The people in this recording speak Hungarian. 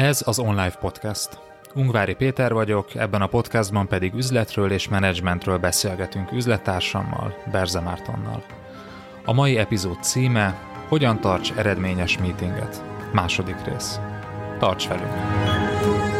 Ez az Online Podcast. Ungvári Péter vagyok, ebben a podcastban pedig üzletről és menedzsmentről beszélgetünk üzlettársammal, Berze Mártonnal. A mai epizód címe Hogyan tarts eredményes meetinget? Második rész. Tarts velünk!